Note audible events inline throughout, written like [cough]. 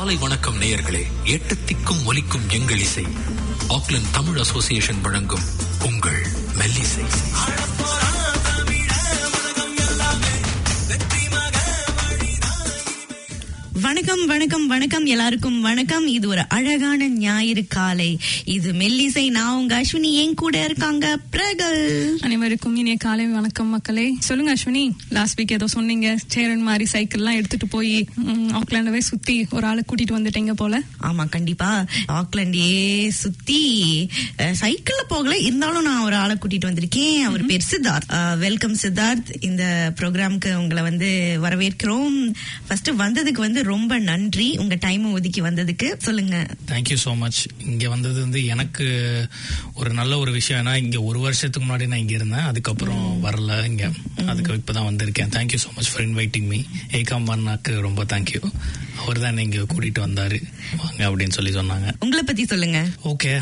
காலை வணக்கம் நேயர்களே. எட்டு திக்கும் ஒலிக்கும் எங்கள் இசை. ஆக்லண்ட் தமிழ் அசோசியேஷன் வழங்கும் உங்கள் மெல்லிசை. வணக்கம் வணக்கம் வணக்கம் எல்லாருக்கும். வணக்கம். இது ஒரு அழகான ஞாயிறு காலை. இது மெல்லிசை நான் உங்க அஸ்வினி என் கூட இருக்காங்க. பிரகல். அனைவருக்கும் இனிய காலை வணக்கம் மக்களே. சொல்லுங்க அஸ்வினி லாஸ்ட் வீக் ஏதோ சொன்னீங்க. சேரன் மாதிரி சைக்கிள் எல்லாம் எடுத்துட்டு போய் ஆக்லாண்டவே சுத்தி ஒரு ஆளை கூட்டிட்டு வந்துட்டீங்க போல. ஆமா கண்டிப்பா. ஆக்லாண்டே சுத்தி சைக்கிள்ல போகல. இருந்தாலும் நான் ஒரு ஆளை கூட்டிட்டு வந்திருக்கேன். அவர் பேர் சித்தார்த். வெல்கம் சித்தார்த். இந்த ப்ரோக்ராம்க்கு உங்களை வந்து வரவேற்கிறோம். ஃபர்ஸ்ட் வந்ததுக்கு வந்து ரொம்ப நன்றி உங்க டைம் ஒதுக்கி வந்ததுக்கு. சொல்லுங்க. தேங்க்யூ ஸோ மச் இங்க வந்தது வந்து எனக்கு ஒரு நல்ல ஒரு விஷயம். ஏன்னா இங்க ஒரு வருஷத்துக்கு முன்னாடி நான் இங்க இருந்தேன். அதுக்கப்புறம் வரல இங்க. அதுக்கு இப்பதான் வந்திருக்கேன். Thank you so much for inviting me Ekam அண்ணாக்கு ரொம்ப தேங்க்யூ அவர் தான் இங்க கூட்டிட்டு வந்தாரு. வாங்க அப்படின்னு சொல்லி சொன்னாங்க. உங்களை பத்தி சொல்லுங்க. ஓகே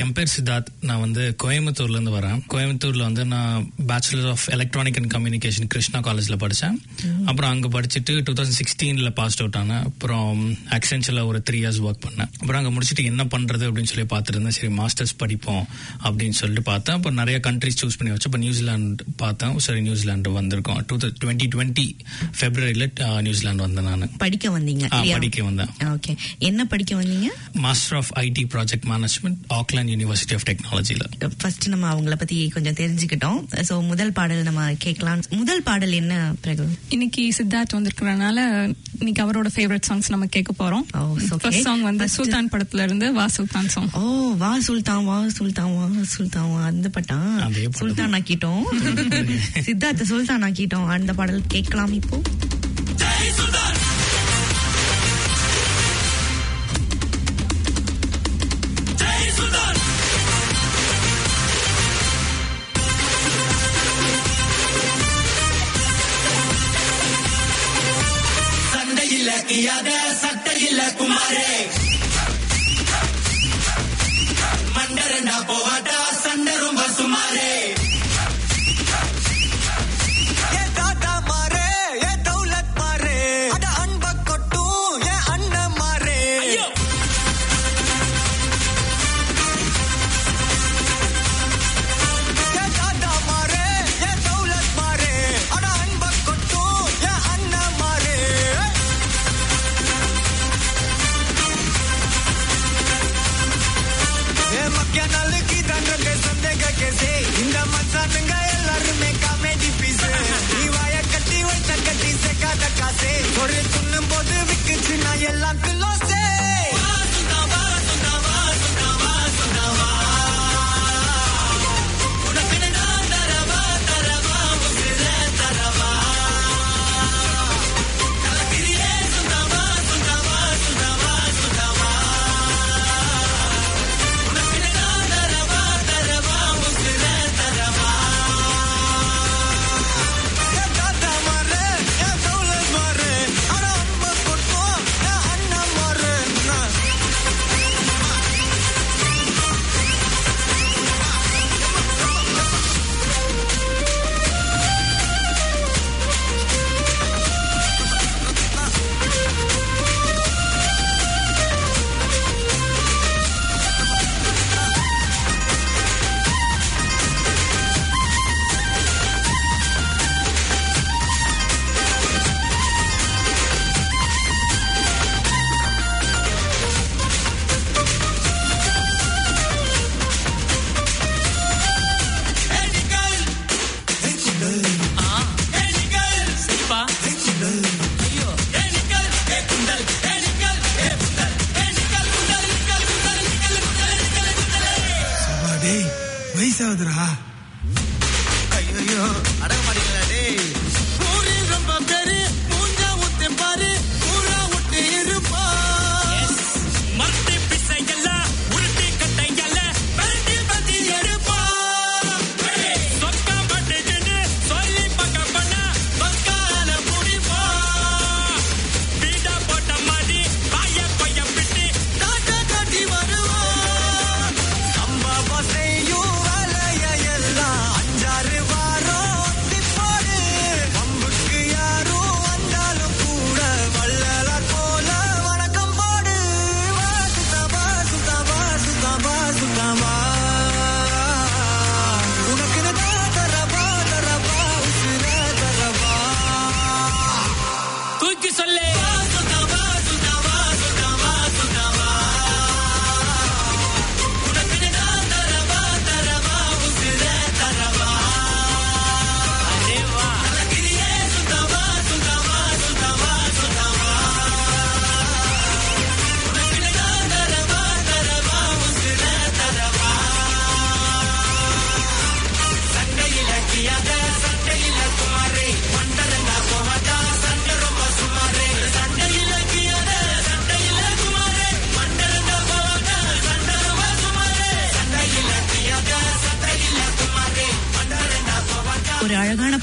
என் பேர் சித்தார்த். நான் வந்து கோயம்புத்தூர்ல இருந்து வரேன். கோயம்புத்தூர்ல வந்து நான் bachelor of electronic and communication Krishna காலேஜ்ல படிச்சேன். அப்புறம் அங்க படிச்சுட்டு டூ தௌசண்ட் சிக்ஸ்டீன்ல பாஸ் அவுட் ஆனேன். அப்புறம் அக்சென்ச்சர்ல ஒரு த்ரீ இயர்ஸ் ஒர்க் பண்ணேன். அப்புறம் அங்க முடிச்சுட்டு என்ன பண்றது அப்படின்னு சொல்லி பார்த்துட்டு இருந்தேன் சரி மாஸ்டர்ஸ் படிப்போம் அப்படின்னு சொல்லிட்டு பார்த்தேன். அப்புறம் நிறைய கண்ட்ரிஸ் சூஸ் பண்ணி வச்சு இப்போ நியூசிலாந்து பார்த்தேன். சரி நியூசிலாந்து வந்திருக்கோம். டூ டுவெண்ட்டி டுவெண்ட்டி பிப்ரவரியில நியூசிலாந்து வந்தேன் நான். படிக்க வந்தீங்க? படிக்க வந்தேன். ஓகே என்ன படிக்க வந்தீங்க? Master of IT project management Auckland University of டெக்னாலஜில first நம்ம அவங்கள பத்தி கொஞ்சம் தெரிஞ்சுக்கிட்டோம். சோ முதல் பாடல் நம்ம கேட்கலாம். முதல் பாடல் என்ன பிரகு இன்னைக்கு சித்தார்த் வந்திருக்கிறனால இன்னைக்கு அவரோட ஃபேவரட் சாங்ஸ் நம்ம கேட்க போறோம். Oh. ஃபர்ஸ்ட் சாங் வந்து சுல்தான் படத்துல இருந்து வா சுல்தான் சாங் ஓ வா சுல்தான் வா சுல்தான் வா சுல்தான் வா. அந்த பட்டா. சுல்தான் ஆக்கிட்டோம். [laughs] சித்தார்த்த சுல்தான் ஆக்கிட்டோம். அந்த பாடல் கேட்கலாம் இப்போ. ஏ மக்கிய சந்தேக கேசே இந்த மச்சானுங்க எல்லாருமே காமெடி பீஸ் நீ வாய கட்டி வைத்த கட்டி சேர்க்காத காசே ஒரு துண்ணும் போது விக்குச்சு நான் எல்லாம் கிலோசே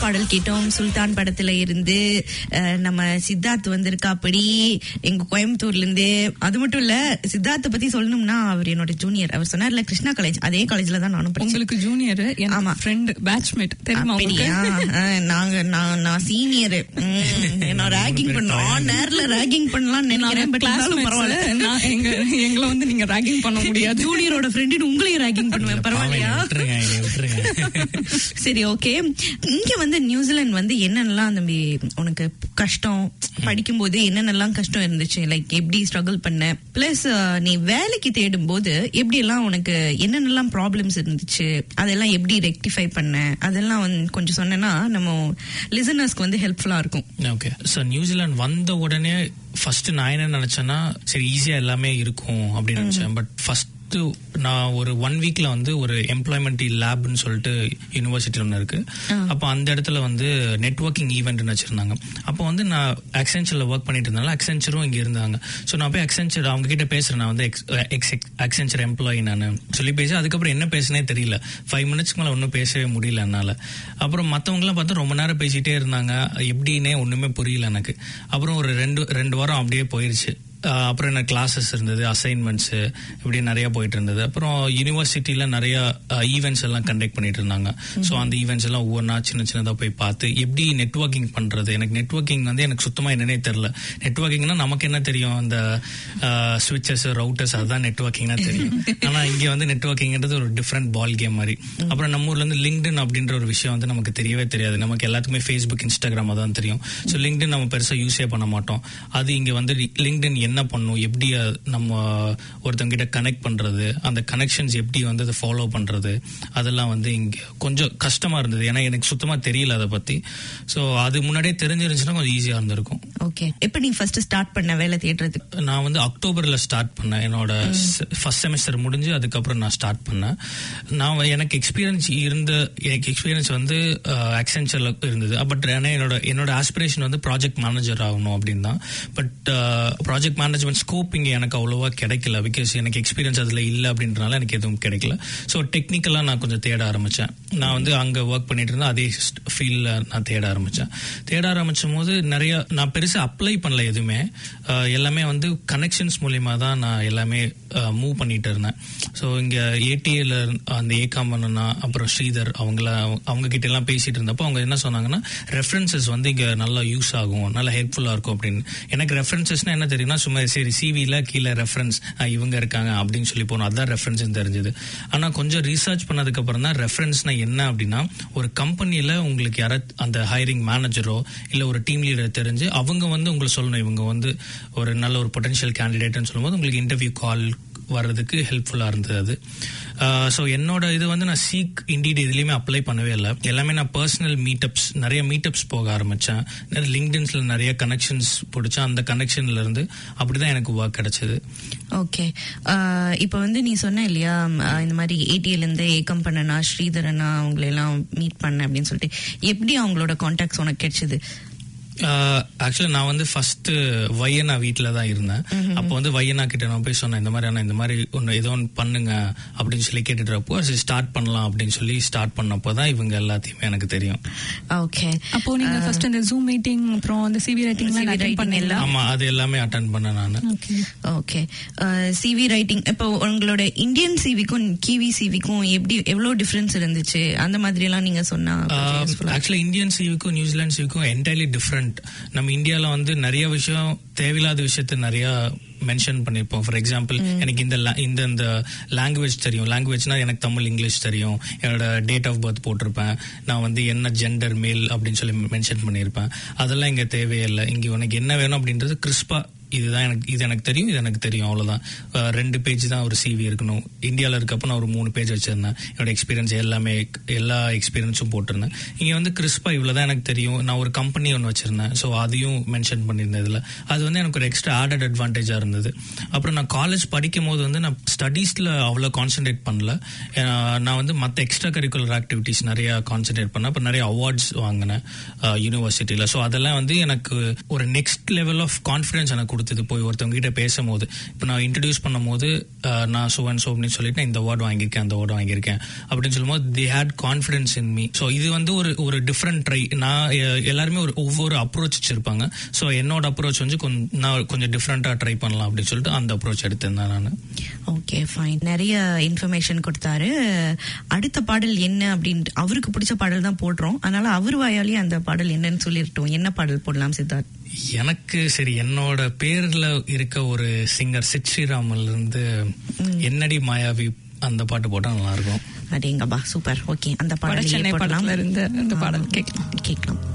பாடல் கேட்டோம். சுல்தான் படத்துல இருந்து நம்ம சித்தார்த் வந்திருக்காப்படி எங்க கோயம்புத்தூர்ல இருந்து அது மட்டும் இல்ல சித்தார்த்த பத்தி சொல்லணும்னா அவர் என்னோட ஜூனியர் அவர் சொன்னார்ல கிருஷ்ணா காலேஜ் அதே காலேஜ்ல தான் நானும் படிச்சேன். உங்களுக்கு ஜூனியர் ஆமா. ஃப்ரெண்ட் பேட்ச்மேட் தெரியுமா நாங்க நான் நான் சீனியர் என்ன ரேகிங் பண்ணோம் ஆன் நேர்ல ரேகிங் பண்ணலாம்னு நினைக்கிறேன் பட் இருந்தாலும் பரவாயில்ல. நான் எங்க எங்களை வந்து நீங்க ராகிங் பண்ண [laughs] முடியாது. ஜூனியரோட ஃப்ரெண்டு உங்களையும் ரேகிங் பண்ணுவேன். பரவாயில்லையா? [laughs] சரி ஓகே இங்க வந்து நியூசிலாந்து வந்து என்னென்னலாம் தம்பி உனக்கு கஷ்டம்? படிக்கும்போது என்னென்னலாம் கஷ்டம் இருந்துச்சு? லைக் எப்படி ஸ்ட்ரகிள் பண்ண? பிளஸ் நீ வேலைக்கு தேடும் போது எப்படி எல்லாம் உனக்கு என்னென்னலாம் ப்ராப்ளம்ஸ் இருந்துச்சு? அதெல்லாம் எப்படி ரெக்டிஃபை பண்ண? அதெல்லாம் வந்து கொஞ்சம் சொன்னேன்னா நம்ம லிசனர்ஸ்க்கு வந்து ஹெல்ப்ஃபுல்லா இருக்கும். ஓகே ஸோ நியூசிலாந்து வந்த உடனே ஃபர்ஸ்ட் நான் என்ன நினைச்சேன்னா சரி ஈஸியா எல்லாமே இருக்கும் அப்படின்னு நினைச்சேன். பட் ஃபர்ஸ்ட் நான் ஒரு ஒன் வீக்ல வந்து ஒரு எம்ப்ளாய்மெண்ட் லேப்னு சொல்லிட்டு யூனிவர்சிட்டியில் ஒன்று இருக்கு. அப்போ அந்த இடத்துல வந்து நெட்ஒர்க்கிங் ஈவெண்ட்னு வச்சிருந்தாங்க. அப்போ வந்து நான் அக்சென்ச்சரில் ஒர்க் பண்ணிட்டு இருந்தாலும் அக்சென்ச்சரும் இங்கே இருந்தாங்க. ஸோ நான் போய் அக்சென்ச்சர் அவங்க கிட்ட பேசுறேன். நான் வந்து எக்ஸ் அக்சென்ச்சர் எம்ப்ளாயி நான். சொல்லி பேசி அதுக்கப்புறம் என்ன பேசுனே தெரியல. ஃபைவ் மினிட்ஸ்க்கு மேலே ஒன்றும் பேசவே முடியல என்னால். அப்புறம் மற்றவங்களாம் பார்த்தா ரொம்ப நேரம் பேசிட்டே இருந்தாங்க. எப்படின்னே ஒன்றுமே புரியல எனக்கு. அப்புறம் ஒரு ரெண்டு ரெண்டு வாரம் அப்படியே போயிருச்சு. ஆஹ் அப்புறம் என்ன கிளாஸஸ் இருந்தது அசைன்மெண்ட்ஸ் இப்படி நிறைய போயிட்டு இருந்தது அப்புறம் யூனிவர்சிட்டியில நிறைய ஈவெண்ட்ஸ் எல்லாம் கண்டக்ட் பண்ணிட்டு இருந்தாங்க. ஸோ அந்த ஈவெண்ட்ஸ் எல்லாம் ஒவ்வொன்றா சின்ன சின்னதாக போய் பார்த்து எப்படி நெட்வொர்க்கிங் பண்றது? எனக்கு நெட்வொர்க்கிங் வந்து எனக்கு சுத்தமா என்னன்னே தெரியல. நெட்வொர்க்கிங்னா நமக்கு என்ன தெரியும்? அந்த ஸ்விட்சஸ் ரவுட்டர்ஸ் அதுதான் நெட்வொர்க்கிங்னா தெரியும். [laughs] ஆனா இங்க வந்து நெட்வொர்க்கிங்ன்றது ஒரு டிஃப்ரெண்ட் பால் கேம் மாதிரி. அப்புறம் நம்ம ஊர்ல இருந்து லிங்க்டின் அப்படின்ற ஒரு விஷயம் வந்து நமக்கு தெரியவே தெரியாது. நமக்கு எல்லாத்துக்குமே ஃபேஸ்புக் இன்ஸ்டாகிராம் தான் தெரியும். ஸோ லிங்க்டின் நம்ம பெருசா யூஸே பண்ண மாட்டோம். அது இங்க வந்து லிங்க்டின் என்ன பண்ணும்? எப்படி நம்ம ஒருத்தவங்க கிட்ட கனெக்ட் பண்றது? அந்த கனெக்ஷன்ஸ் எப்படி வந்து அதை ஃபாலோ பண்றது? அதெல்லாம் வந்து இங்க கொஞ்சம் கஷ்டமா இருந்தது. ஏன்னா எனக்கு சுத்தமா தெரியல அதை பத்தி. ஸோ அது முன்னாடியே தெரிஞ்சிருந்துச்சுன்னா கொஞ்சம் ஈஸியா இருந்திருக்கும். ஓகே எப்ப நீ ஃபர்ஸ்ட் ஸ்டார்ட் பண்ண வேலை தேடுறதுக்கு? நான் வந்து அக்டோபர்ல ஸ்டார்ட் பண்ணேன். என்னோட ஃபர்ஸ்ட் செமஸ்டர் முடிஞ்சு அதுக்கப்புறம் நான் ஸ்டார்ட் பண்ணேன். நான் எனக்கு எக்ஸ்பீரியன்ஸ் இருந்த எனக்கு எக்ஸ்பீரியன்ஸ் வந்து அக்சென்ச்சர்ல இருந்தது. பட் ஏன்னா என்னோட என்னோட ஆஸ்பிரேஷன் வந்து ப்ராஜெக்ட் மேனேஜர் ஆகணும் அப்படின்னு தான். பட் ப்ராஜெக்ட் மேனேஜ்மெண்ட் ஸ்கோப் எனக்கு அவ்வளோவா கிடைக்கல. பிகாஸ் எனக்கு எக்ஸ்பீரியன்ஸ் அதில் இல்லை அப்படின்றனால எனக்கு எதுவும் கிடைக்கல. ஸோ டெக்னிக்கலாக நான் கொஞ்சம் தேட ஆரம்பித்தேன் நான் வந்து அங்கே ஒர்க் பண்ணிட்டு இருந்தேன் அதே ஃபீல்டில் நான் தேட ஆரம்பித்தேன் தேட ஆரம்பிச்சும் போது நிறைய நான் பெருசாக அப்ளை பண்ணல எதுவுமே. எல்லாமே வந்து கனெக்ஷன்ஸ் மூலியமா தான் நான் எல்லாமே மூவ் பண்ணிட்டு இருந்தேன். ஸோ இங்கே ஏடிஏல அந்த ஏகாம்பனா அப்புறம் ஸ்ரீதர் அவங்கள அவங்க கிட்ட எல்லாம் பேசிட்டு இருந்தப்போ அவங்க என்ன சொன்னாங்கன்னா ரெஃபரன்சஸ் வந்து இங்கே நல்லா யூஸ் ஆகும். நல்லா ஹெல்ப்ஃபுல்லாக இருக்கும் அப்படின்னு. எனக்கு ரெஃபரன்சஸ்னா என்ன தெரியும்னா சும்மா சரி சிவியில் கீழே ரெஃபரன்ஸ் இவங்க இருக்காங்க அப்படின்னு சொல்லி போனோம். அதான் ரெஃபரன்ஸ்னு தெரிஞ்சது. ஆனால் கொஞ்சம் ரீசர்ச் பண்ணதுக்கப்புறம் தான் ரெஃபரன்ஸ்னால் என்ன அப்படின்னா ஒரு கம்பெனியில் உங்களுக்கு யார அந்த ஹைரிங் மேனேஜரோ இல்லை ஒரு டீம் லீடர் தெரிஞ்சு அவங்க வந்து உங்களுக்கு சொல்லணும். இவங்க வந்து ஒரு நல்ல ஒரு பொட்டன்ஷியல் கேண்டிடேட்னு சொல்லும்போது உங்களுக்கு இன்டர்வியூ கால் வர்றதுக்கு ஹெல்ப்ஃபுல்லாக இருந்தது அது. ஸோ என்னோட இது வந்து நான் சீக் இண்டீட் இதுலேயுமே அப்ளை பண்ணவே இல்லை. எல்லாமே நான் பர்சனல் மீட்டப்ஸ் நிறைய மீட்டப்ஸ் போக ஆரம்பித்தேன் நிறைய லிங்க்டின்ஸில் நிறைய கனெக்ஷன்ஸ் பிடிச்சேன். அந்த கனெக்ஷன்ல இருந்து அப்படிதான் எனக்கு ஒர்க் கிடைச்சது. ஓகே இப்போ வந்து நீ சொன்ன இல்லையா இந்த மாதிரி ஏடிஎல்லேருந்து ஏக்கம் பண்ணனா ஸ்ரீதரனா அவங்களெல்லாம் மீட் பண்ண அப்படின்னு சொல்லிட்டு எப்படி அவங்களோட கான்டாக்ட்ஸ் உனக்கு கிடைச்சது? ஆக்சுவலி நான் வந்து ஃபர்ஸ்ட் வையனா வீட்டில் தான் இருந்தேன். அப்போ வந்து வையனா கிட்ட நான் போய் சொன்னேன் இந்த மாதிரி ஆனா இந்த மாதிரி ஒன்று ஏதோ ஒன்று பண்ணுங்க அப்படின்னு சொல்லி கேட்டுட்டுறப்போ சரி ஸ்டார்ட் பண்ணலாம் அப்படின்னு சொல்லி ஸ்டார்ட் பண்ணப்போ தான் இவங்க எல்லாத்தையுமே எனக்கு தெரியும். ஓகே அப்போ நீங்க ஃபர்ஸ்ட் அந்த ஜூம் மீட்டிங் அப்புறம் அந்த சிவி ரைட்டிங் அட்டெண்ட் பண்ணல ஆமா அது எல்லாமே அட்டன் பண்ணேன் நான். ஓகே சிவி ரைட்டிங் இப்போ உங்களோட இந்தியன் சிவிக்கும் கிவி சிவிக்கும் எப்படி எவ்வளவு டிஃபரன்ஸ் இருந்துச்சு? அந்த மாதிரி எல்லாம் நீங்க சொன்னா ஆக்சுவலா இந்தியன் சிவிக்கும் நியூசிலாந்து சிவிக்கும் என்டையர்லி டிஃப்ரெண்ட் நம்ம இந்தியால வந்து நிறைய விஷயம் தேவையில்லாத விஷயத்த நிறைய மென்ஷன் பண்ணிருப்போம். ஃபார் எக்ஸாம்பிள் எனக்கு இந்த இந்த இந்த லாங்குவேஜ் தெரியும். லாங்குவேஜ்னா எனக்கு தமிழ் இங்கிலீஷ் தெரியும். என்னோட டேட் ஆஃப் பர்த் போட்டிருப்பேன். நான் வந்து என்ன ஜெண்டர் மேல் அப்படின்னு சொல்லி மென்ஷன் பண்ணியிருப்பேன் அதெல்லாம் இங்க தேவையில்லை இங்க உனக்கு என்ன வேணும் அப்படின்றது கிறிஸ்பா இதுதான் எனக்கு இது எனக்கு தெரியும் இது எனக்கு தெரியும் அவ்வளோதான் ரெண்டு பேஜ் தான் ஒரு சிவி இருக்கணும். இந்தியாவில் இருக்கப்ப நான் ஒரு மூணு பேஜ் வச்சிருந்தேன். என்னோட எக்ஸ்பீரியன்ஸ் எல்லாமே எல்லா எக்ஸ்பீரியன்ஸும் போட்டிருந்தேன். இங்கே வந்து கிறிஸ்பா இவ்வளவுதான் எனக்கு தெரியும். நான் ஒரு கம்பெனி ஒன்று வச்சிருந்தேன். ஸோ அதையும் மென்ஷன் பண்ணியிருந்தேன் இதில். அது வந்து எனக்கு ஒரு எக்ஸ்ட்ரா ஆடட் அட்வான்டேஜாக இருந்தது. அப்புறம் நான் காலேஜ் படிக்கும் போது வந்து நான் ஸ்டடீஸில் அவ்வளோ கான்சென்ட்ரேட் பண்ணல. நான் வந்து மற்ற எக்ஸ்ட்ரா கரிக்குலர் ஆக்டிவிட்டீஸ் நிறையா கான்சென்ட்ரேட் பண்ணேன். அப்புறம் நிறைய அவார்ட்ஸ் வாங்கினேன் யூனிவர்சிட்டியில் ஸோ அதெல்லாம் வந்து எனக்கு ஒரு நெக்ஸ்ட் லெவல் ஆஃப் கான்ஃபிடன்ஸ் எனக்கு கொடுத்து கொடுத்தது போய் ஒருத்தவங்க கிட்ட பேசும்போது இப்போ நான் இன்ட்ரடியூஸ் பண்ணும்போது போது நான் சோ அண்ட் சோ அப்படின்னு சொல்லிட்டு நான் இந்த அவார்டு வாங்கியிருக்கேன் அந்த அவார்டு வாங்கியிருக்கேன் அப்படின்னு சொல்லும்போது the had confidence in me so இது வந்து ஒரு ஒரு டிஃப்ரெண்ட் ட்ரை நான் எல்லாருமே ஒரு ஒவ்வொரு அப்ரோச் வச்சிருப்பாங்க. ஸோ என்னோட அப்ரோச் வந்து கொஞ்சம் நான் கொஞ்சம் டிஃப்ரெண்ட்டாக ட்ரை பண்ணலாம் அப்படின்னு சொல்லிட்டு அந்த அப்ரோச் எடுத்திருந்தேன் நான் ஓகே ஃபைன் நிறைய இன்ஃபர்மேஷன் கொடுத்தாரு. அடுத்த பாடல் என்ன அப்படின்ட்டு அவருக்கு பிடிச்ச பாடல் தான் போடுறோம். அதனால அவர் வாயாலேயே அந்த பாடல் என்னன்னு சொல்லிருட்டோம் என்ன பாடல் போடலாம் சித்தார்த்? எனக்கு சரி என்னோட பேர்ல இருக்க ஒரு சிங்கர் சித் ஸ்ரீராமல்ல இருந்து என்னடி மாயாவி அந்த பாட்டு போட்டா நல்லா இருக்கும்? அடேங்கப்பா சூப்பர். ஓகே அந்த பாடல் சென்னை போடலாம். இருந்து அந்த பாடல் கேட்கலாம். கேட்கலாம்.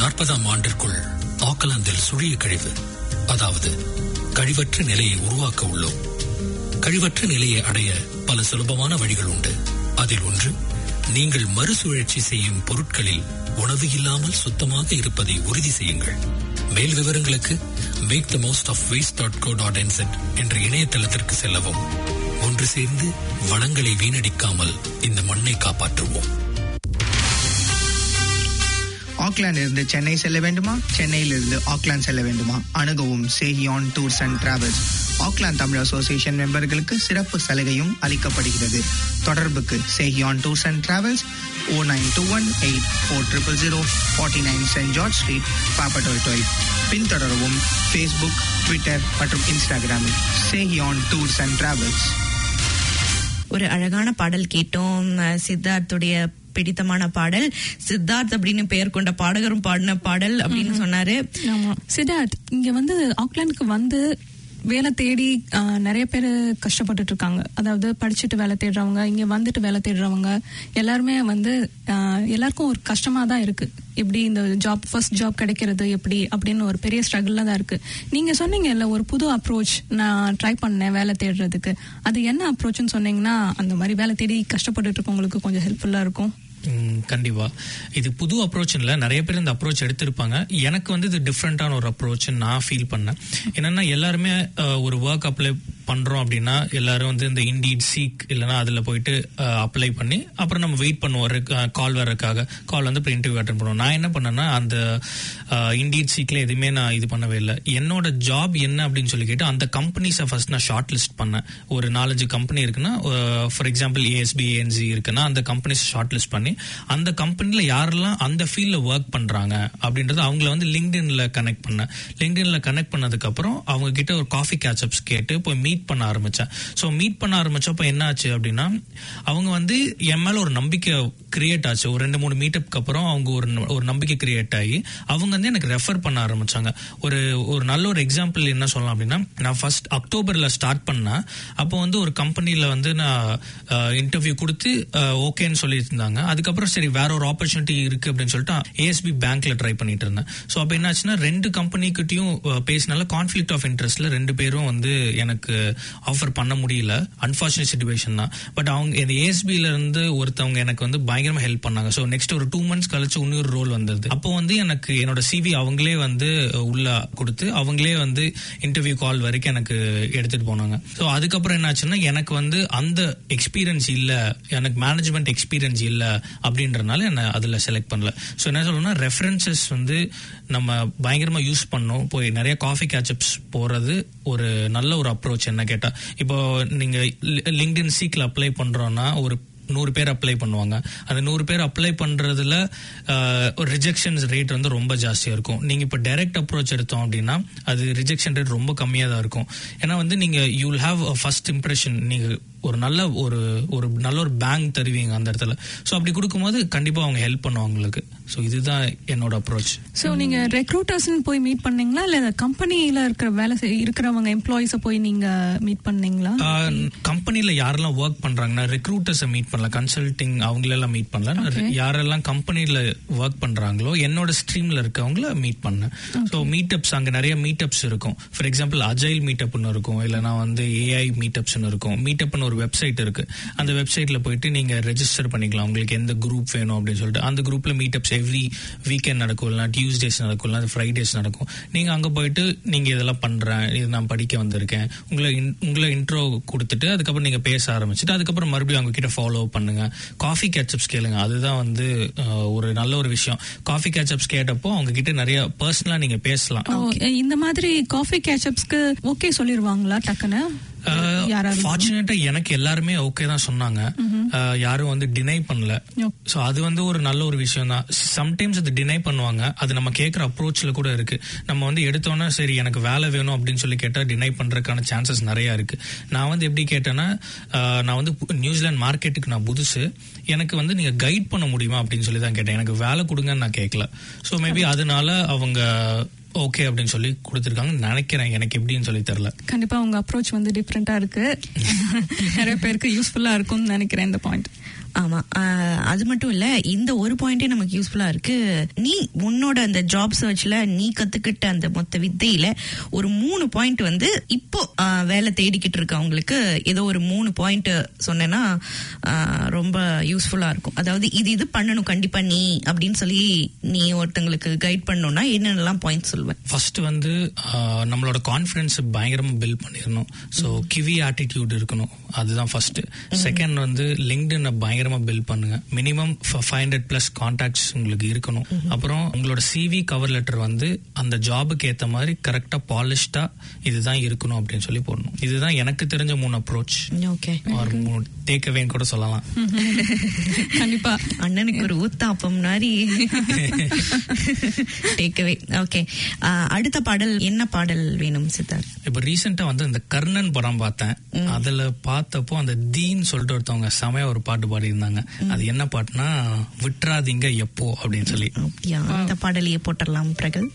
நாற்பதாம் ஆண்டிற்குள் ஆக்கலாந்தில் சுழிய கழிவு அதாவது கழிவற்ற நிலையை உருவாக்க உள்ளோம். கழிவற்ற நிலையை அடைய பல சுலபமான வழிகள் உண்டு. அதில் ஒன்று நீங்கள் மறுசுழற்சி செய்யும் பொருட்களில் உணவு இல்லாமல் சுத்தமாக இருப்பதை உறுதி செய்யுங்கள். மேல் விவரங்களுக்கு make the most of waste dot co dot NZ என்ற இணையதளத்திற்கு செல்லவும். ஒன்று சேர்ந்து வளங்களை வீணடிக்காமல் இந்த மண்ணை காப்பாற்றுவோம். ஆக்லாந்து இருந்து சென்னை செல்ல வேண்டுமா? சென்னையில் இருந்து ஆக்லாந்து செல்ல வேண்டுமா? அணுகவும் சேஹியான் tours and travels Auckland Tamil association மெம்பர்களுக்கு சிறப்பு சலுகையும் அளிக்கப்படுகிறது. தொடர்புக்கு சேஹியான் tours and travels o nine two one eight four triple zero forty nine Saint George street Papatoetoe Papatoetoe பின்தொடரவும் Facebook Twitter மற்றும் இன்ஸ்டாகிராமில் சேஹியான் டூர்ஸ் அண்ட் டிராவல்ஸ் ஒரு அழகான பாடல் கேட்டோம் சித்தார்த்துடைய பிடித்தமான பாடல். சித்தார்த் அப்படின்னு பெயர் கொண்ட பாடகரும் பாடின பாடல் அப்படின்னு சொன்னாரு. ஆமா. சித்தார்த் இங்க வந்து ஆக்லாந்துக்கு வந்து வேலை தேடி நிறைய பேர் கஷ்டப்பட்டுட்டு இருக்காங்க அதாவது படிச்சுட்டு வேலை தேடுறவங்க இங்க வந்துட்டு வேலை தேடுறவங்க எல்லாருமே வந்து எல்லாருக்கும் ஒரு கஷ்டமா தான் இருக்கு. எப்படி இந்த ஜாப் ஃபர்ஸ்ட் ஜாப் கிடைக்கிறது எப்படி அப்படின்னு ஒரு பெரிய ஸ்ட்ரகிள்ல தான் இருக்கு. நீங்க சொன்னீங்கல்ல ஒரு புது அப்ரோச் நான் ட்ரை பண்ணேன் வேலை தேடுறதுக்கு. அது என்ன அப்ரோச்னு சொன்னீங்கன்னா அந்த மாதிரி வேலை தேடி கஷ்டப்பட்டுட்டு இருக்கவங்களுக்கு கொஞ்சம் ஹெல்ப்ஃபுல்லா இருக்கும். கண்டிப்பா. இது புது அப்ரோச் இல்லை. நிறைய பேர் இந்த அப்ரோச் எடுத்திருப்பாங்க. எனக்கு வந்து இது டிஃப்ரெண்டான ஒரு அப்ரோச் நான் ஃபீல் பண்ணேன். என்னன்னா எல்லாருமே ஒரு ஒர்க் அப்ளை பண்றோம் அப்படின்னா எல்லாரும் வந்து இந்த இண்டீட் சீக் இல்லைன்னா அதில் போயிட்டு அப்ளை பண்ணி அப்புறம் நம்ம வெயிட் பண்ணுவோம். கால் வர்றதுக்காக. கால் வந்து இப்போ இன்டர்வியூ அட்டன் பண்ணுவோம். நான் என்ன பண்ணேன்னா அந்த இண்டீட் சீக்கில் எதுவுமே நான் இது பண்ணவே இல்லை. என்னோட ஜாப் என்ன அப்படின்னு சொல்லி கேட்டு அந்த கம்பெனிஸை ஃபர்ஸ்ட் நான் ஷார்ட் லிஸ்ட் பண்ணேன். ஒரு நாலஞ்சு கம்பெனி இருக்குன்னா ஃபார் எக்ஸாம்பிள் ஏஎஸ்பி ஏஎன்ஜி இருக்குன்னா அந்த கம்பெனிஸ் ஷார்ட் லிஸ்ட் பண்ணி அந்த கம்பெனில யாரெல்லாம் அந்த ஃபீல்ட்ல ஒர்க் பண்றாங்க அப்படின்றது அவங்கள வந்து லிங்க்டின்ல கனெக்ட் பண்ணேன் லிங்க்டின்ல கனெக்ட் பண்ணதுக்கு அப்புறம் அவங்க கிட்ட ஒரு காஃபி கேட்சப்ஸ் கேட்டு போய் மீட் பண்ண ஆரம்பிச்சேன். ஸோ மீட் பண்ண ஆரம்பிச்சப்ப என்ன ஆச்சு அப்படின்னா அவங்க வந்து என் மேல ஒரு நம்பிக்கை கிரியேட் ஆச்சு. ஒரு ரெண்டு மூணு மீட்டப்க்கு அப்புறம் அவங்க ஒரு ஒரு நம்பிக்கை கிரியேட் ஆகி அவங்க வந்து எனக்கு ரெஃபர் பண்ண ஆரம்பிச்சாங்க. ஒரு ஒரு நல்ல ஒரு எக்ஸாம்பிள் என்ன சொல்லலாம் அப்படின்னா நான் ஃபர்ஸ்ட் அக்டோபர்ல ஸ்டார்ட் பண்ணேன். அப்போ வந்து ஒரு கம்பெனியில வந்து நான் இன்டர்வியூ கொடுத்து ஓகேன்னு சொல்லியிருந்தாங்க. அது அதுக்கப்புறம் சரி வேற ஒரு ஆப்பர்ச்சுனிட்டி இருக்கு அப்படின்னு சொல்லிட்டு ஏஎஸ்பி பேங்க்ல ட்ரை பண்ணிட்டு இருந்தேன். ஸோ அப்போ என்னாச்சுன்னா ரெண்டு கம்பெனிக்கிட்டையும் பேசினால கான்ஃபிளிக் ஆஃப் இன்ட்ரெஸ்ட்ல ரெண்டு பேரும் வந்து எனக்கு ஆஃபர் பண்ண முடியல. அன்பார்ச்சுனேட் சுச்சுவேஷன் தான். பட் அவங்க இந்த ஏஎஸ்பியில இருந்து ஒருத்தவங்க எனக்கு வந்து பயங்கரமா ஹெல்ப் பண்ணாங்க. ஸோ நெக்ஸ்ட் ஒரு டூ மந்த்ஸ் கழிச்சு இன்னொரு ரோல் வந்தது. அப்போ வந்து எனக்கு என்னோட சிவி அவங்களே வந்து உள்ள கொடுத்து அவங்களே வந்து இன்டர்வியூ கால் வரைக்கும் எனக்கு எடுத்துட்டு போனாங்க. ஸோ அதுக்கப்புறம் என்னாச்சுன்னா எனக்கு வந்து அந்த எக்ஸ்பீரியன்ஸ் இல்லை. எனக்கு மேனேஜ்மெண்ட் எக்ஸ்பீரியன்ஸ் இல்லை. அப்படின்றனால என்ன அதில் செலக்ட் பண்ணல. ஸோ என்ன சொல்லணும்னா ரெஃபரன்சஸ் வந்து நம்ம பயங்கரமாக யூஸ் பண்ணோம். போய் நிறைய காஃபி கேச்சப்ஸ் போகிறது ஒரு நல்ல ஒரு அப்ரோச் என்ன கேட்டால் இப்போ நீங்கள் லிங்க்டின் சீக்கில் அப்ளை பண்ணுறோன்னா ஒரு நூறு பேர் அப்ளை பண்ணுவாங்க. அந்த நூறு பேர் அப்ளை பண்றதுல ஒரு ரிஜெக்ஷன்ஸ் ரேட் வந்து ரொம்ப ஜாஸ்தியா இருக்கும். நீங்க இப்போ டைரக்ட் அப்ரோச் எடுத்தோம் அப்படின்னா அது ரிஜெக்ஷன் ரேட் ரொம்ப கம்மியா தான் இருக்கும். ஏன்னா வந்து நீங்க you will have first impression நீங்க ஒரு நல்ல ஒரு ஒரு நல்ல ஒரு பேங்க் தருவீங்க அந்த இடத்துல. ஸோ அப்படி கொடுக்கும்போது கண்டிப்பா அவங்க ஹெல்ப் பண்ணுவாங்க உங்களுக்கு. ஸோ இதுதான் என்னோட அப்ரோச் சோ நீங்க ரெக்ரூட்டர்ஸ்னு போய் மீட் பண்ணீங்களா? இல்ல கம்பெனில இருக்கிற வேலை இருக்கிறவங்க எம்ப்ளாயிஸ போய் நீங்க மீட் பண்ணீங்களா? கம்பெனில யாரெல்லாம் ஒர்க் பண்றாங்கன்னா ரெக்ரூட்டர்ஸை மீட் பண்ணல கன்சல்டிங் அவங்களெல்லாம் மீட் பண்ணல. யாரெல்லாம் கம்பெனில ஒர்க் பண்றாங்களோ என்னோட ஸ்ட்ரீம்ல இருக்கவங்கள மீட் பண்ணேன். ஸோ மீட்டப்ஸ் அங்க நிறைய மீட்டப்ஸ் இருக்கும். ஃபார் எக்ஸாம்பிள் அஜைல் மீட்டப்னு இருக்கும். இல்லைனா வந்து ஏஐ மீட்டப்ஸ்னு இருக்கும். மீட்டப்னு ஒரு வெப்சைட் இருக்கு. அந்த வெப்சைட்ல போயிட்டு நீங்க ரெஜிஸ்டர் பண்ணிக்கலாம். உங்களுக்கு எந்த குரூப் வேணும் அப்படின்னு சொல்லிட்டு. அந்த குரூப்ல மீட்டப்ஸ் எவ்ரி வீக்கெண்ட் நடக்கும் இல்லைனா டியூஸ்டேஸ் நடக்கும் இல்லைனா ஃப்ரைடேஸ் நடக்கும். நீங்க அங்க போயிட்டு நீங்க இதெல்லாம் பண்றேன் இது நான் படிக்க வந்திருக்கேன். உங்களை in- உங்களை இன்ட்ரோ கொடுத்துட்டு அதுக்கப்புறம் நீங்க பேச ஆரம்பிச்சுட்டு அதுக்கப்புறம் மறுபடியும் அவங்க கிட்ட ஃபாலோ பண்ணுங்க. காஃபி கேட்சப்ஸ் கேளுங்க. அதுதான் வந்து ஒரு நல்ல ஒரு விஷயம். காஃபி கேட்சப்ஸ் கேட்டப்போ அவங்க கிட்ட நிறைய பர்சனலா நீங்க பேசலாம். இந்த மாதிரி காஃபி கேச்சப்ஸ்க்கு ஓகே சொல்லிருவாங்களா டக்குன்னு? ஃபார்ச்சுனேட்டா எனக்கு எல்லாருமே ஓகே தான் சொன்னாங்க. யாரும் வந்து டினை பண்ணல. சோ அது வந்து ஒரு நல்ல ஒரு விஷயம் தான். சம்டைம்ஸ் அது டினை பண்ணுவாங்க. அது நம்ம கேட்குற அப்ரோச்ல கூட இருக்கு. நம்ம வந்து எடுத்தோன்னே சரி எனக்கு வேலை வேணும் அப்படின்னு சொல்லி கேட்டா டினை பண்றதுக்கான சான்சஸ் நிறைய இருக்கு. நான் வந்து எப்படி கேட்டேன்னா நான் வந்து நியூசிலாந்து மார்க்கெட்டுக்கு நான் புதுசு. எனக்கு வந்து நீங்க கைட் பண்ண முடியுமா அப்படின்னு சொல்லி தான் கேட்டேன். எனக்கு வேலை கொடுங்கன்னு நான் கேட்கல ஸோ மேபி அதனால அவங்க ஓகே அப்படின்னு சொல்லி கொடுத்துருக்காங்கன்னு நினைக்கிறேன் எனக்கு எப்படின்னு சொல்லி தெரியல. கண்டிப்பா உங்க அப்ரோச் வந்து டிஃப்ரெண்டா இருக்கு. [laughs] நிறைய பேருக்கு யூஸ்ஃபுல்லா இருக்கும்னு நினைக்கிறேன் இந்த பாயிண்ட் ஆமா. அது மட்டும் இல்ல இந்த ஒரு பாயிண்டே நமக்கு யூஸ்ஃபுல்லா இருக்கு. நீ உன்னோட அந்த ஜாப் சர்ச்ல நீ கத்துக்கிட்ட அந்த மொத்த வித்தையில ஒரு மூணு பாயிண்ட் வந்து இப்போ வேலை தேடிக்கிட்டு இருக்கவங்களுக்கு ஏதோ ஒரு மூணு பாயிண்ட் சொன்னேன்னா ரொம்ப யூஸ்ஃபுல்லா இருக்கும். அதாவது இது இது பண்ணணும் கண்டிப்பா நீ அப்படின்னு சொல்லி நீ ஒருத்தங்களுக்கு கைட் பண்ணணும்னா என்னென்னலாம் பாயிண்ட் சொல்லுவேன் ஃபர்ஸ்ட் வந்து நம்மளோட கான்ஃபிடன்ஸ் பயங்கரமா பில்ட் பண்ணிடணும். ஸோ கிவி ஆட்டிடியூட் இருக்கணும். அதுதான் ஃபர்ஸ்ட் செகண்ட் வந்து லிங்க்டின் பயங்கரமா பில்ட் பண்ணுங்க. Minimum five hundred plus contacts உங்களுக்கு இருக்கணும். அப்புறம் உங்களோட சிவி கவர் லெட்டர் வந்து அந்த ஜாபுக்கு ஏத்த மாதிரி கரெக்டா பாலிஷ்டா இதுதான் இருக்கணும் அப்படின்னு சொல்லி போடணும். இதுதான் எனக்கு தெரிஞ்ச மூணு அப்ரோச் ஓகே ஒரு மூணு டேக் அவேன்னு கூட சொல்லலாம். [laughs] கண்டிப்பா. அண்ணனுக்கு ஒரு ஊத்தாப்பம் மாதிரி. [laughs] டேக்அவே ஓகே அடுத்த பாடல் என்ன பாடல் வேணும் சித்தார்? இப்ப ரீசெண்டா வந்து இந்த கர்ணன் படம் பார்த்தேன். அதுல பார்த்தப்போ அந்த தீன் சொல்லிட்டு ஒருத்தவங்க செமையா ஒரு பாட்டு பாடியிருந்தாங்க அது என்ன பாட்டுனா விட்டுறாதீங்க எப்போ? அப்படின்னு சொல்லி. அப்படியா? அந்த பாடலையே போட்டுடலாம் பிரகல்.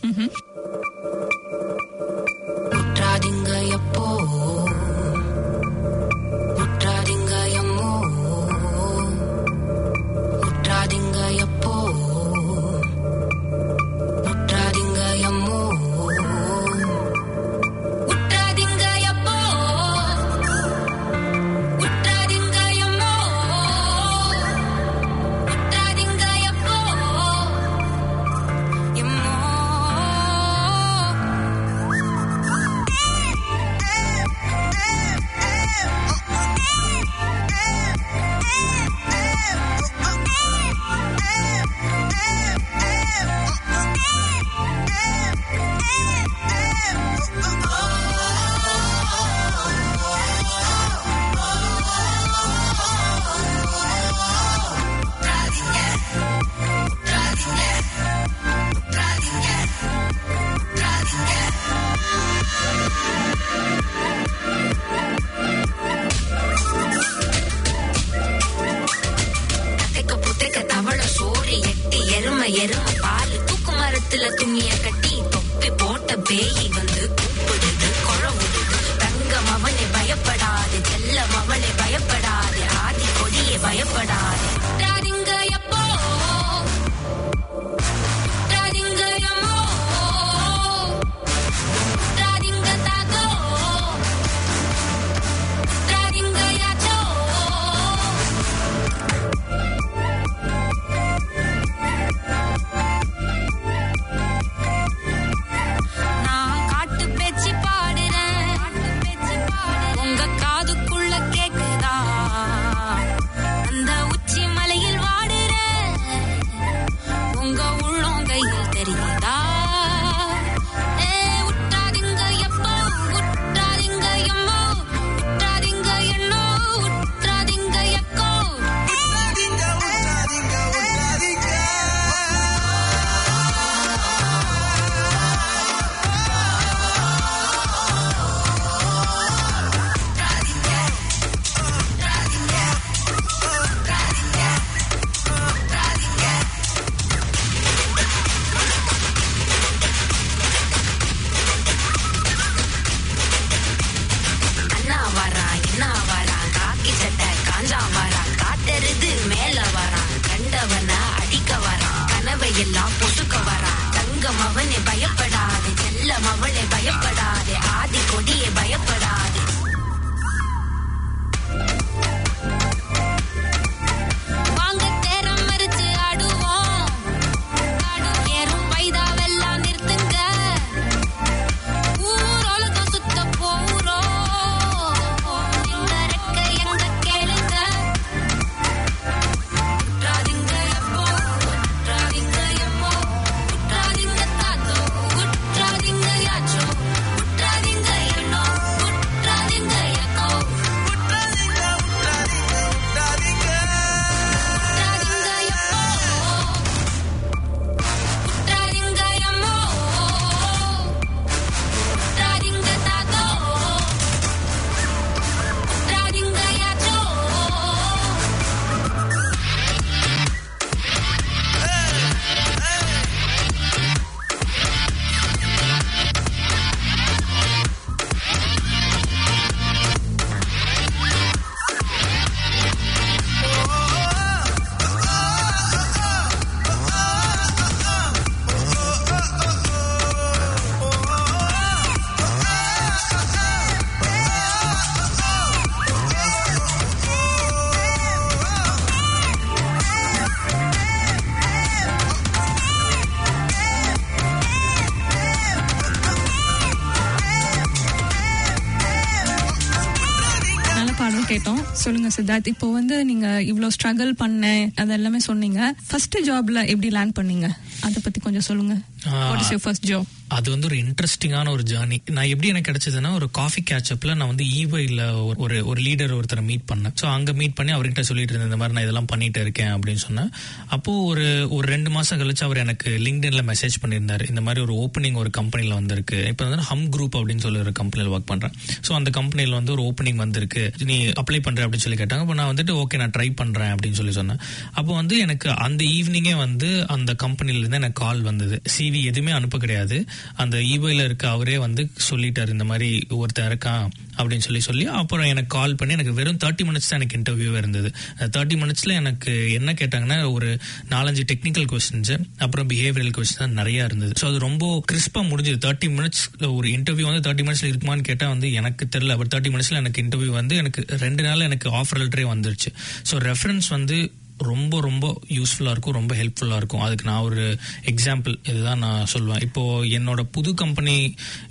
சொல்லுங்க சித்தார்த் இப்போ வந்து நீங்க இவ்வளோ ஸ்ட்ரகிள் பண்ணேன் அதெல்லாமே சொன்னீங்க. ஃபர்ஸ்ட் ஜாப்ல எப்படி லேர்ன் பண்ணீங்க? அதை பத்தி கொஞ்சம் சொல்லுங்க. What is your first job அது வந்து ஒரு இன்ட்ரெஸ்டிங்கான ஒரு ஜேர்னி நான் எப்படி எனக்கு கிடைச்சதுன்னா ஒரு காஃபி கேட்சப்ல நான் வந்து ஈவைல ஒரு ஒரு லீடர் ஒருத்தரை மீட் பண்ணேன். ஸோ அங்க மீட் பண்ணி அவர்கிட்ட சொல்லிட்டு இருந்தேன் இந்த மாதிரி நான் இதெல்லாம் பண்ணிட்டு இருக்கேன் அப்படின்னு சொன்னேன். அப்போ ஒரு ஒரு ரெண்டு மாசம் கழிச்சு அவர் எனக்கு லிங்க்டின்ல மெசேஜ் பண்ணியிருந்தாரு. இந்த மாதிரி ஒரு ஓப்பனிங் ஒரு கம்பெனில வந்திருக்கு. இப்போ வந்து ஹம் குரூப் அப்படின்னு சொல்லி ஒரு கம்பெனியில் ஒர்க் பண்றேன். ஸோ அந்த கம்பெனியில் வந்து ஒரு ஓப்பனிங் வந்திருக்கு. நீ அப்ளை பண்ற அப்படின்னு சொல்லி கேட்டாங்க. அப்போ நான் வந்துட்டு ஓகே நான் ட்ரை பண்றேன் அப்படின்னு சொல்லி சொன்னேன். அப்போ வந்து எனக்கு அந்த ஈவினிங்கே வந்து அந்த கம்பெனில இருந்து எனக்கு கால் வந்தது. சிவி எதுவுமே அனுப்ப கிடையாது. அந்த ஈபைல இருக்க அவரே வந்து சொல்லிட்டார் இந்த மாதிரி ஒருத்தன் இருக்கான் அப்படின்னு சொல்லி சொல்லி அப்புறம் எனக்கு கால் பண்ணி எனக்கு வெறும் தேர்ட்டி மினிட்ஸ் தான் எனக்கு இன்டர்வியூ இருந்தது. தேர்ட்டி மினிட்ஸில் எனக்கு என்ன கேட்டாங்கன்னா ஒரு நாலஞ்சு டெக்னிக்கல் கொஸ்டின்ஸ் அப்புறம் பிஹேவியரல் கொஸ்டின் தான் நிறையா இருந்தது. ஸோ அது ரொம்ப கிறிஸ்பா முடிஞ்சது. தேர்ட்டி மினிட்ஸ் ஒரு இன்டர்வியூ வந்து தேர்ட்டி மினிட்ஸ்ல இருக்குமான்னு கேட்டால் வந்து எனக்கு தெரியல. பட் தேர்ட்டி மினிட்ஸில் எனக்கு இன்டர்வியூ வந்து எனக்கு ரெண்டு நாள் எனக்கு ஆஃபர் லெட்டரே வந்துருச்சு. ஸோ ரெஃபரன்ஸ் வந்து ரொம்ப ரொம்ப யூஸ்ஃபுல்லாக இருக்கும் ரொம்ப ஹெல்ப்ஃபுல்லாக இருக்கும். அதுக்கு நான் ஒரு எக்ஸாம்பிள் இதுதான் நான் சொல்லுவேன் இப்போ என்னோட புது கம்பெனி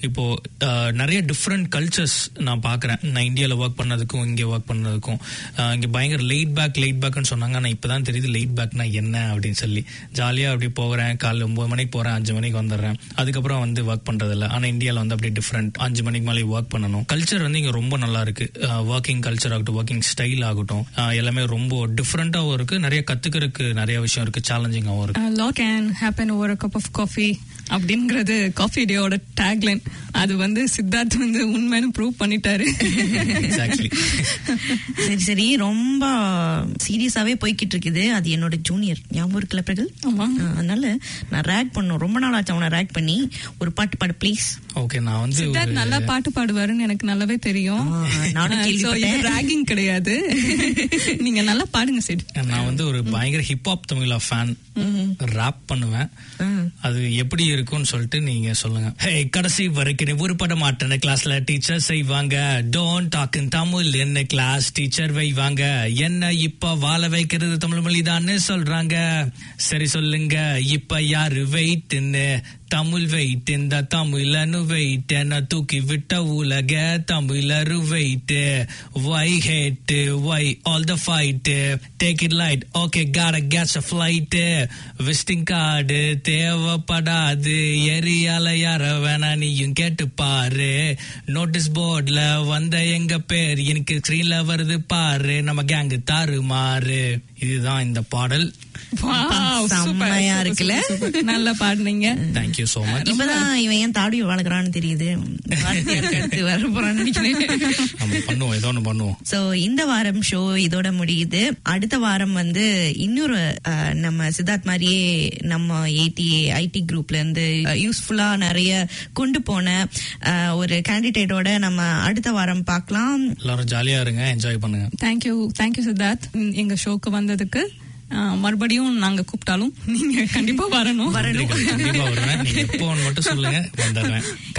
இப்போது நிறைய டிஃப்ரெண்ட் கல்ச்சர்ஸ் நான் பார்க்குறேன். நான் இந்தியாவில் ஒர்க் பண்ணதுக்கும் இங்கே ஒர்க் பண்ணதுக்கும். இங்கே பயங்கர லைட் பேக் லைட் பேக்னு சொன்னாங்க. ஆனால் இப்பதான் தெரியுது லைட் பேக்னா என்ன அப்படின்னு சொல்லி. ஜாலியாக அப்படி போகிறேன். காலைல ஒம்பது மணிக்கு போகிறேன் அஞ்சு மணிக்கு வந்துடுறேன். அதுக்கப்புறம் வந்து ஒர்க் பண்ணுறதில்ல ஆனால் இந்தியாவில் வந்து அப்படியே டிஃப்ரெண்ட் அஞ்சு மணிக்கு மேலே ஒர்க் பண்ணணும். கல்ச்சர் வந்து இங்கே ரொம்ப நல்லா இருக்குது ஒர்க்கிங் கல்ச்சர் ஆகட்டும் ஒர்க்கிங் ஸ்டைல் ஆகட்டும். எல்லாமே ரொம்ப டிஃப்ரெண்டாகவும் இருக்கு. நிறைய கத்துக்கிறதுக்கு நிறைய விஷயம் இருக்கு. சேலஞ்சிங்காகவும் இருக்கு. Lot can happen over cup of coffee அப்படிங்கிறது காஃபி டேயோட டேக்லைன் அது வந்து சித்தார்த் வந்து உண்மைன்னு ப்ரூவ் பண்ணிட்டாரு. எக்ஸாக்ட்லி சரி சரி. ரொம்ப சீரியஸாவே போய்கிட்டு இருக்குது. அது என்னோட ஜூனியர் ஞாபகம் இருக்குல்ல பிரகல்? அதனால நான் ரேக் பண்ணும் ரொம்ப நாள் ஆச்சு அவனை ரேக் பண்ணி. ஒரு பாட்டு பாடு ப்ளீஸ் ஓகே நான் வந்து சித்தார்த் நல்லா பாட்டு பாடுவாருன்னு எனக்கு நல்லாவே தெரியும். நானும் கேள்விப்பட்டேன். ராகிங் கிடையாது. நீங்க நல்லா பாடுங்க சரி நான் வந்து ஒரு பயங்கர ஹிப்ஹாப் தமிழா ஃபேன் ராப் பண்ணுவேன். அது எப்படி இருக்கும்னு சொல்லிட்டு நீங்க சொல்லுங்க. ஹே கடைசி வரைக்கும் ஒரு உருப்பட மாட்டேன் கிளாஸ்ல டீச்சர் செய்வாங்க. டோன்ட் டாக் இன் தமிழ் என்ன கிளாஸ் டீச்சர் வைவாங்க. என்ன இப்ப வாழ வைக்கிறது தமிழ் மொழிதான்னு சொல்றாங்க. சரி சொல்லுங்க இப்ப யாரு வெயிட்னு தமிழ் வெயிட் இந்த தமிழனு வெயிட் என்ன தூக்கி விட்ட உலக தமிழரு wait why hate why all the fight take it light okay gotta catch a flight visiting card தேவைப்படாது. எரியால யார வேணா நீயும் கேட்டு பாரு. நோட்டீஸ் போர்டில் வந்த எங்க பேர் எனக்கு ஸ்க்ரீன்ல வருது பாரு. நம்ம கேங்கு தாறுமாறு. இதுதான் இந்த பாடல். செம்மையா இருக்குல்ல? நல்லா பாடுனீங்க. தேங்க்யூ ஸோ மச் இப்பதான் இவன் ஏன் தாடி வளர்க்குறான்னு தெரியுது. [laughs] வர போறான்னு பண்ணுவோம் ஏதோ ஒன்று பண்ணுவோம். சோ இந்த வாரம் ஷோ இதோட முடியுது. அடுத்த வாரம் வந்து இன்னொரு நம்ம சித்தார்த் மாதிரியே நம்ம ஏடிஏ ஐடி குரூப்ல இருந்து யூஸ்ஃபுல்லா நிறைய கொண்டு போன ஒரு கேண்டிடேட்டோட நம்ம அடுத்த வாரம் பார்க்கலாம். எல்லாரும் ஜாலியா இருங்க என்ஜாய் பண்ணுங்க. Thank you thank you Siddharth. எங்க ஷோக்கு வந்ததுக்கு மறுபடியும் நாங்க கூப்பிட்டாலும் நீங்க கண்டிப்பா வரணும். வரணும். மட்டும் சொல்லுங்க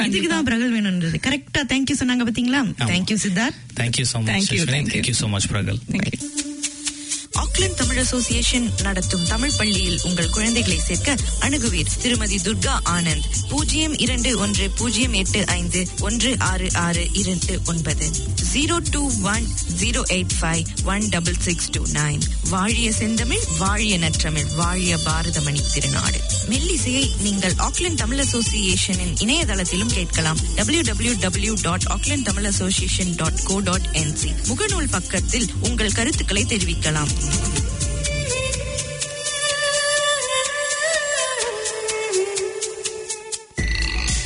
இதுக்கு தான் பிரகல் வேணும்ன்றது. கரெக்டா தேங்க்யூ சொன்னாங்க பாத்தீங்களா? Thank you Siddharth thank you Thank much you, thank you. Thank you so much பிரகல் Thank you. Auckland Tamil association நடத்தும் தமிழ் பள்ளியில் உங்கள் குழந்தைகளை சேர்க்க அணுகுவீர். திருமதி துர்கா ஆனந்த். பூஜ்ஜியம் இரண்டு ஒன்று பூஜ்ஜியம் எட்டு ஐந்து ஒன்று ஆறு ஆறு இரண்டு ஒன்பது. Zero two one zero eight five one double six two nine வாழிய செந்தமிழ் வாழிய நற்றமிழ் வாழிய பாரதமணி திருநாடு. மெல்லிசையை நீங்கள் ஆக்லாந்து தமிழ் அசோசியேஷனின் இணையதளத்திலும் கேட்கலாம். W W W dot Auckland Tamil association dot co dot NZ முகநூல் பக்கத்தில் உங்கள் கருத்துக்களை தெரிவிக்கலாம்.